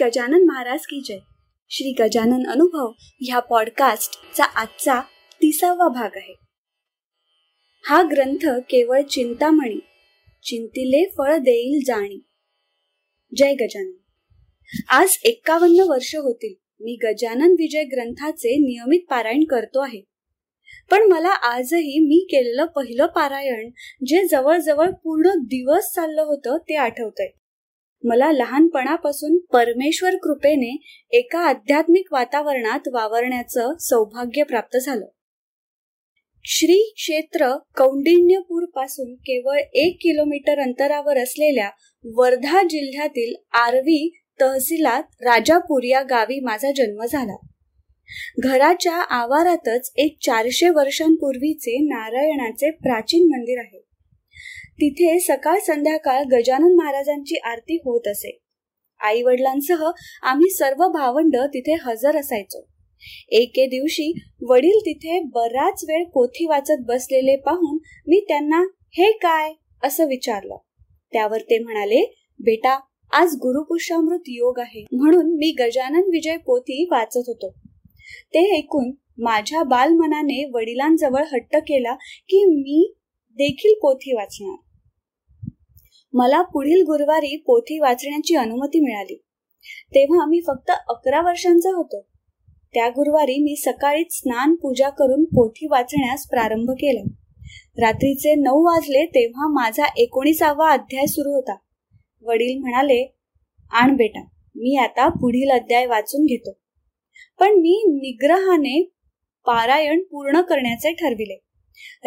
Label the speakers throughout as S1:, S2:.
S1: गजानन महाराज की जय. श्री गजानन अनुभव ह्या पॉडकास्टचा आजचा तिसावा भाग आहे. हा ग्रंथ केवळ चिंतामणी चिंतिले फळ देईल जाणी. जय गजानन. आज एक्कावन्न वर्ष होतील. मी गजानन विजय ग्रंथाचे नियमित पारायण करतो आहे. पण मला आजही मी केलेलं पहिलं पारायण जे जवळजवळ पूर्ण दिवस चाललं होतं ते आठवतंय. मला लहानपणापासून परमेश्वर कृपेने एका आध्यात्मिक वातावरणात वावरण्याचं सौभाग्य प्राप्त झालं. श्री क्षेत्र कौंडिण्यपूरपासून केवळ एक किलोमीटर अंतरावर असलेल्या वर्धा जिल्ह्यातील आरवी तहसीलात राजापूर या गावी माझा जन्म झाला. घराच्या आवारातच एक चारशे वर्षांपूर्वीचे नारायणाचे प्राचीन मंदिर आहे. तिथे सकाळ संध्याकाळ गजानन महाराजांची आरती होत असे. आई वडिलांसह आम्ही सर्व भावंड तिथे हजर असायचो. एके दिवशी वडील तिथे बराच वेळ पोथी वाचत बसलेले पाहून मी त्यांना हे काय? असं विचारलं. त्यावर ते म्हणाले बेटा आज गुरुपुष्यामृत योग आहे. म्हणून मी गजानन विजय पोथी वाचत होतो. ते ऐकून माझ्या बालमनाने वडिलांजवळ हट्ट केला की मी देखील पोथी वाचणार. मला पुढील गुरुवारी पोथी वाचण्याची अनुमती मिळाली. तेव्हा मी फक्त अकरा वर्षांचा होतो. त्या गुरुवारी मी सकाळीच स्नान पूजा करून पोथी वाचण्यास प्रारंभ केला. रात्रीचे नऊ वाजले तेव्हा माझा एकोणीसावा अध्याय सुरू होता. वडील म्हणाले आण बेटा मी आता पुढील अध्याय वाचून घेतो. पण मी निग्रहाने पारायण पूर्ण करण्याचे ठरविले.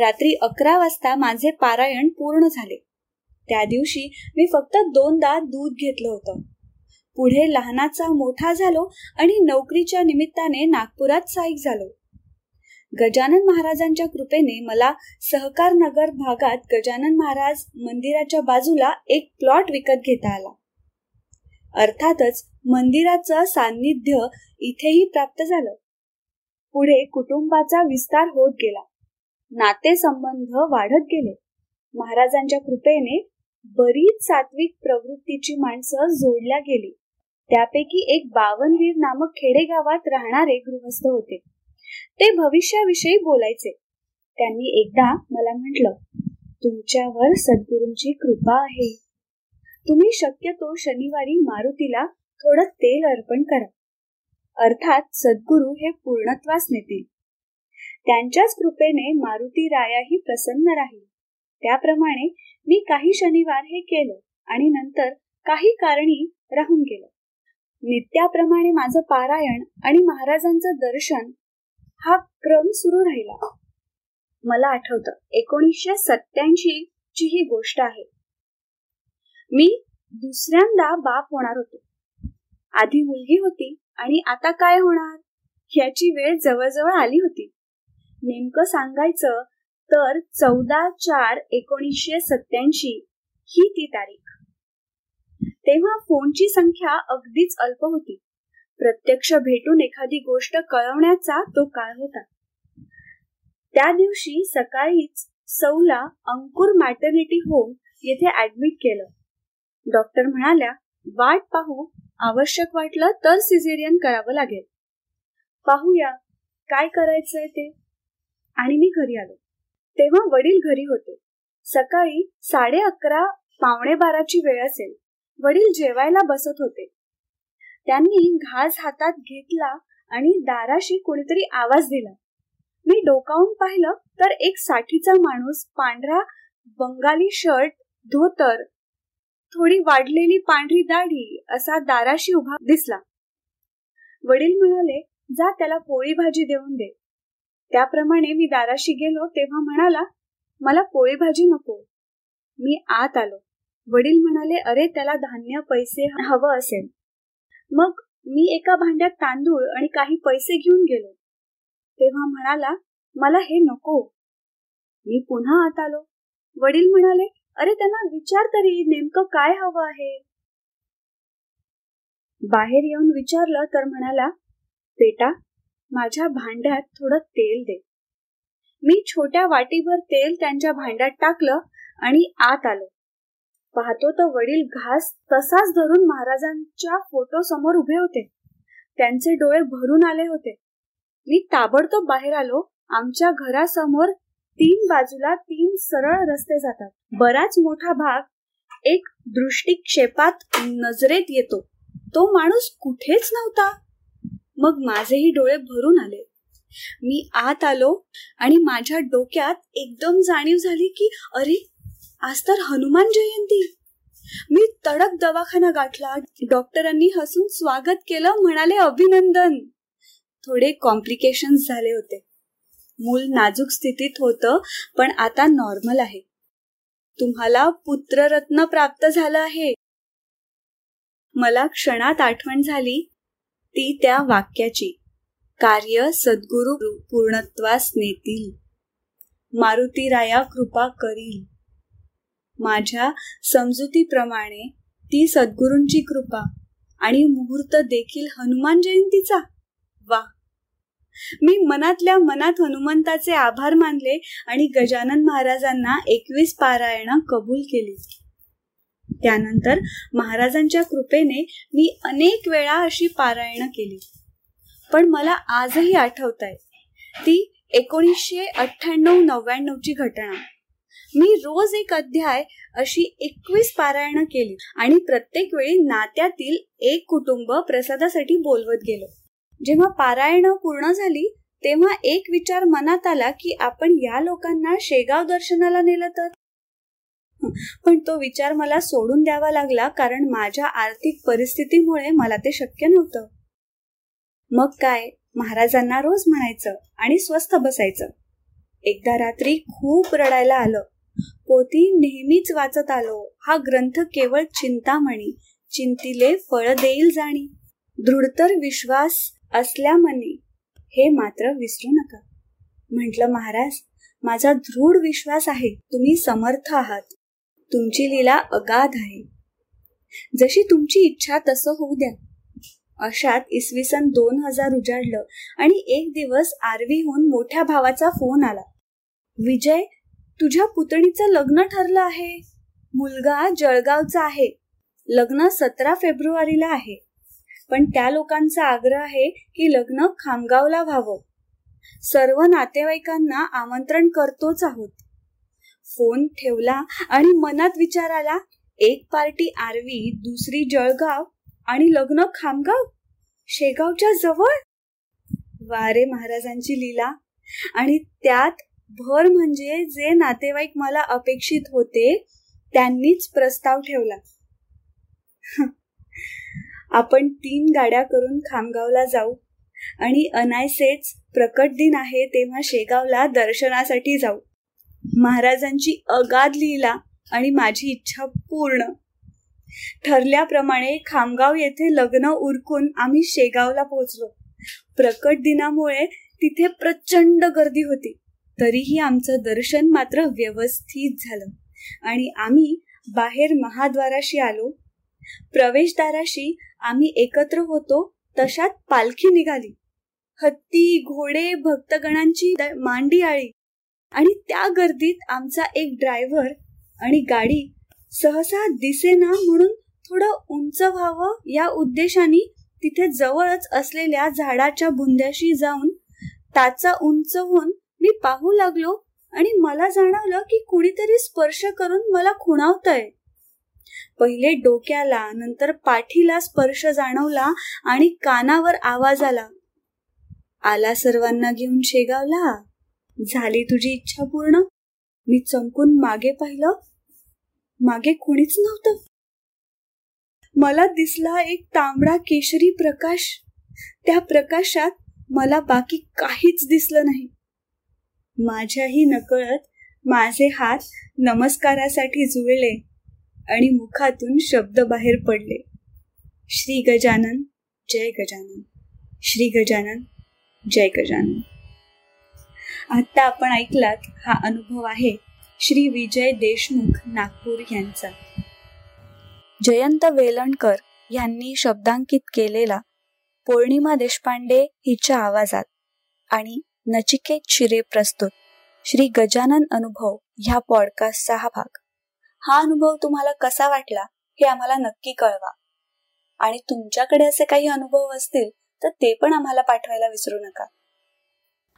S1: रात्री अकरा वाजता माझे पारायण पूर्ण झाले. त्या दिवशी मी फक्त दोनदा दूध घेतलं होतं. पुढे लहानाचा मोठा झालो आणि नोकरीच्या निमित्ताने नागपुरात साईक झालो. गजानन महाराजांच्या कृपेने मला सहकार नगर भागात गजानन महाराज मंदिराच्या बाजूला एक प्लॉट विकत घेता आला. अर्थातच मंदिराचं सान्निध्य इथेही प्राप्त झालं. पुढे कुटुंबाचा विस्तार होत गेला. नातेसंबंध वाढत गेले. महाराजांच्या कृपेने बरीच सात्विक प्रवृत्तीची माणसं जोडल्या गेली. त्यापैकी एक बावनवीर नामक खेडेगावात राहणारे गृहस्थ होते. ते भविष्याविषयी बोलायचे. त्यांनी एकदा मला म्हटलं तुमच्यावर सद्गुरूंची कृपा आहे. तुम्ही शक्यतो शनिवारी मारुतीला थोडं तेल अर्पण करा. अर्थात सद्गुरू हे पूर्णत्वास नेतील. त्यांच्याच कृपेने मारुती रायाही प्रसन्न राहील. त्याप्रमाणे मी काही शनिवार हे केलं आणि नंतर काही कारणी राहून गेलं. नित्याप्रमाणे माझं पारायण आणि महाराजांचं दर्शन हा क्रम सुरू राहिला. मला आठवतं एकोणीसशे सत्याऐंशी ची ही गोष्ट आहे. मी दुसऱ्यांदा बाप होणार होतो. आधी मुलगी होती आणि आता काय होणार? ह्याची वेळ जवळजवळ आली होती. नेमकं सांगायचं तर चौदा चार एकोणीसशे सत्याऐंशी ही ती तारीख. तेव्हा फोनची संख्या अगदीच अल्प होती. प्रत्यक्ष भेटून एखादी गोष्ट कळवण्याचा तो काळ होता. त्या दिवशी सकाळीच सौला अंकुर मॅटर्निटी होम येथे ऍडमिट केलं. डॉक्टर म्हणाल्या वाट पाहू. आवश्यक वाटलं तर सिझेरियन करावं लागेल. पाहूया काय करायचंय ते? आणि मी घरी आलो. तेव्हा वडील घरी होते. सकाळी साडे अकरा पावणे बाराची वेळ असेल. वडील जेवायला बसत होते. त्यांनी घास हातात घेतला आणि दाराशी कोणीतरी आवाज दिला. मी डोकावून पाहिलं तर एक साठीचा माणूस पांढरा बंगाली शर्ट धोतर थोडी वाढलेली पांढरी दाढी असा दाराशी उभा दिसला. वडील म्हणाले जा त्याला पोळी भाजी देऊन दे. त्याप्रमाणे मी दाराशी गेलो तेव्हा म्हणाला मला पोळी भाजी नको. मी आत आलो. वडील म्हणाले अरे त्याला धान्य पैसे हवं असेल. मग मी एका भांड्यात तांदूळ आणि काही पैसे घेऊन गेलो. तेव्हा म्हणाला मला हे नको. मी पुन्हा आत आलो. वडील म्हणाले अरे त्यांना विचार तरी नेमकं काय हवं आहे? बाहेर येऊन विचारलं तर म्हणाला बेटा माझ्या भांड्यात थोडं तेल दे. मी छोट्या वाटीभर तेल त्यांच्या भांड्यात टाकलं आणि आत आलो. पाहतो तर वडील घास तसाच धरून महाराजांच्या फोटो समोर उभे होते. त्यांचे डोळे भरून आले होते. मी ताबडतोब बाहेर आलो. आमच्या घरासमोर तीन बाजूला तीन सरळ रस्ते जातात. बराच मोठा भाग एक दृष्टिक्षेपात नजरेत येतो. तो माणूस कुठेच नव्हता. मग माझेही डोळे भरून आले. मी आत आलो आणि माझ्या डोक्यात एकदम जाणीव झाली की अरे आज तर हनुमान जयंती. मी तडक दवाखाना गाठला. डॉक्टरांनी हसून स्वागत केलं म्हणाले अभिनंदन. थोडे कॉम्प्लिकेशन झाले होते. मूल नाजूक स्थितीत होतं पण आता नॉर्मल आहे. तुम्हाला पुत्ररत्न प्राप्त झालं आहे. मला क्षणात आठवण झाली ती त्या वाक्याची. कार्य सद्गुरु पूर्णत्वास नेतील. मारुतीराया कृपा करील. माझ्या समजुतीप्रमाणे ती सद्गुरूंची कृपा आणि मुहूर्त देखील हनुमान जयंतीचा? वा! मी मनातल्या मनात हनुमंताचे आभार मानले आणि गजानन महाराजांना एकवीस पारायण कबूल केली. त्यानंतर महाराजांच्या कृपेने मी अनेक वेळा अशी पारायण केली. पण मला आजही आठवत आहे. ती एकोणीसशे अठ्ठ्याण्णव नव्याण्णवची घटना. मी रोज एक अध्याय अशी एकवीस पारायण केली आणि प्रत्येक वेळी नात्यातील एक कुटुंब प्रसादासाठी बोलवत गेलो. जेव्हा पारायण पूर्ण झाली तेव्हा एक विचार मनात आला की आपण या लोकांना शेगाव दर्शनाला नेलं तर? पण तो विचार मला सोडून द्यावा लागला कारण माझ्या आर्थिक परिस्थितीमुळे मला ते शक्य नव्हतं. मग काय? महाराजांना रोज म्हणायचं आणि स्वस्थ बसायचं. एकदा रात्री खूप रडायला आलं. पोती नेहमीच वाचत आलो. हा ग्रंथ केवळ चिंतामणी चिंतीले फळ देईल जाणी. दृढतर विश्वास असल्या मनी हे मात्र विसरू नका. म्हटलं महाराज माझा दृढ विश्वास आहे. तुम्ही समर्थ आहात. तुमची लीला अगाध आहे. जशी तुमची इच्छा तसं होऊ द्या. अशात इसवी सन दोन हजार उजाडलं आणि एक दिवस आरवीहून मोठ्या भावाचा फोन आला. विजय तुझ्या पुतणीचं लग्न ठरलं आहे. मुलगा जळगावचा आहे. लग्न सतरा फेब्रुवारीला आहे. पण त्या लोकांचा आग्रह आहे की लग्न खामगावला व्हावं. सर्व नातेवाईकांना आमंत्रण करतोच आहोत. फोन ठेवला आणि मनात विचार आला एक पार्टी आरवी दुसरी जळगाव आणि लग्न खामगाव? शेगावच्या जवळ? वारे महाराजांची लीला. आणि त्यात भर म्हणजे जे नातेवाईक मला अपेक्षित होते त्यांनीच प्रस्ताव ठेवला. आपण तीन गाड्या करून खामगावला जाऊ. आणि अनायसेच प्रकट दिन आहे तेव्हा शेगावला दर्शनासाठी जाऊ. महाराजांची अगाध लिहिला आणि माझी इच्छा पूर्ण. ठरल्याप्रमाणे खामगाव येथे लग्न उरकून आम्ही शेगावला पोहोचलो. प्रकट दिनामुळे तिथे प्रचंड गर्दी होती. तरीही आमचं दर्शन मात्र व्यवस्थित झालं आणि आम्ही बाहेर महाद्वाराशी आलो. प्रवेशदाराशी आम्ही एकत्र होतो तशात पालखी निघाली. हत्ती घोडे भक्तगणांची मांडी आळी आणि त्या गर्दीत आमचा एक ड्रायव्हर आणि गाडी सहसा दिसेना म्हणून थोडं उंच व्हावं या उद्देशाने तिथे जवळच असलेल्या झाडाच्या बुंद्याशी जाऊन ताचा उंच होऊन मी पाहू लागलो आणि मला जाणवलं की कुणीतरी स्पर्श करून मला खुणावतय. पहिले डोक्याला नंतर पाठीला स्पर्श जाणवला आणि कानावर आवाज आला. आला सर्वांना घेऊन शेगावला. झाली तुझी इच्छा पूर्ण? मी चमकून मागे पाहिलं. मागे कुणीच नव्हतं. मला दिसला एक तांबडा केशरी प्रकाश. त्या प्रकाशात मला बाकी काहीच दिसलं नाही. माझ्याही नकळत माझे हात नमस्कारासाठी जुळले आणि मुखातून शब्द बाहेर पडले. श्री गजानन जय गजानन. श्री गजानन जय गजानन. आता आपण ऐकलात हा अनुभव आहे श्री विजय देशमुख नागपूर यांचा. जयंत वेलणकर यांनी शब्दांकित केलेला पौर्णिमा देशपांडे हिच्या आवाजात आणि नचिकेत शिरे प्रस्तुत श्री गजानन अनुभव ह्या पॉडकास्टचा हा भाग. हा अनुभव तुम्हाला कसा वाटला हे आम्हाला नक्की कळवा. आणि तुमच्याकडे असे काही अनुभव असतील तर ते पण आम्हाला पाठवायला विसरू नका.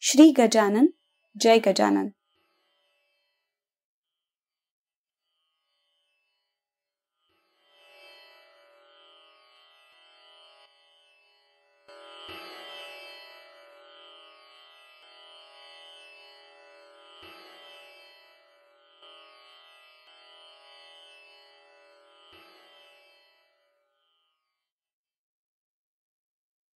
S1: श्री गजानन जय गजानन.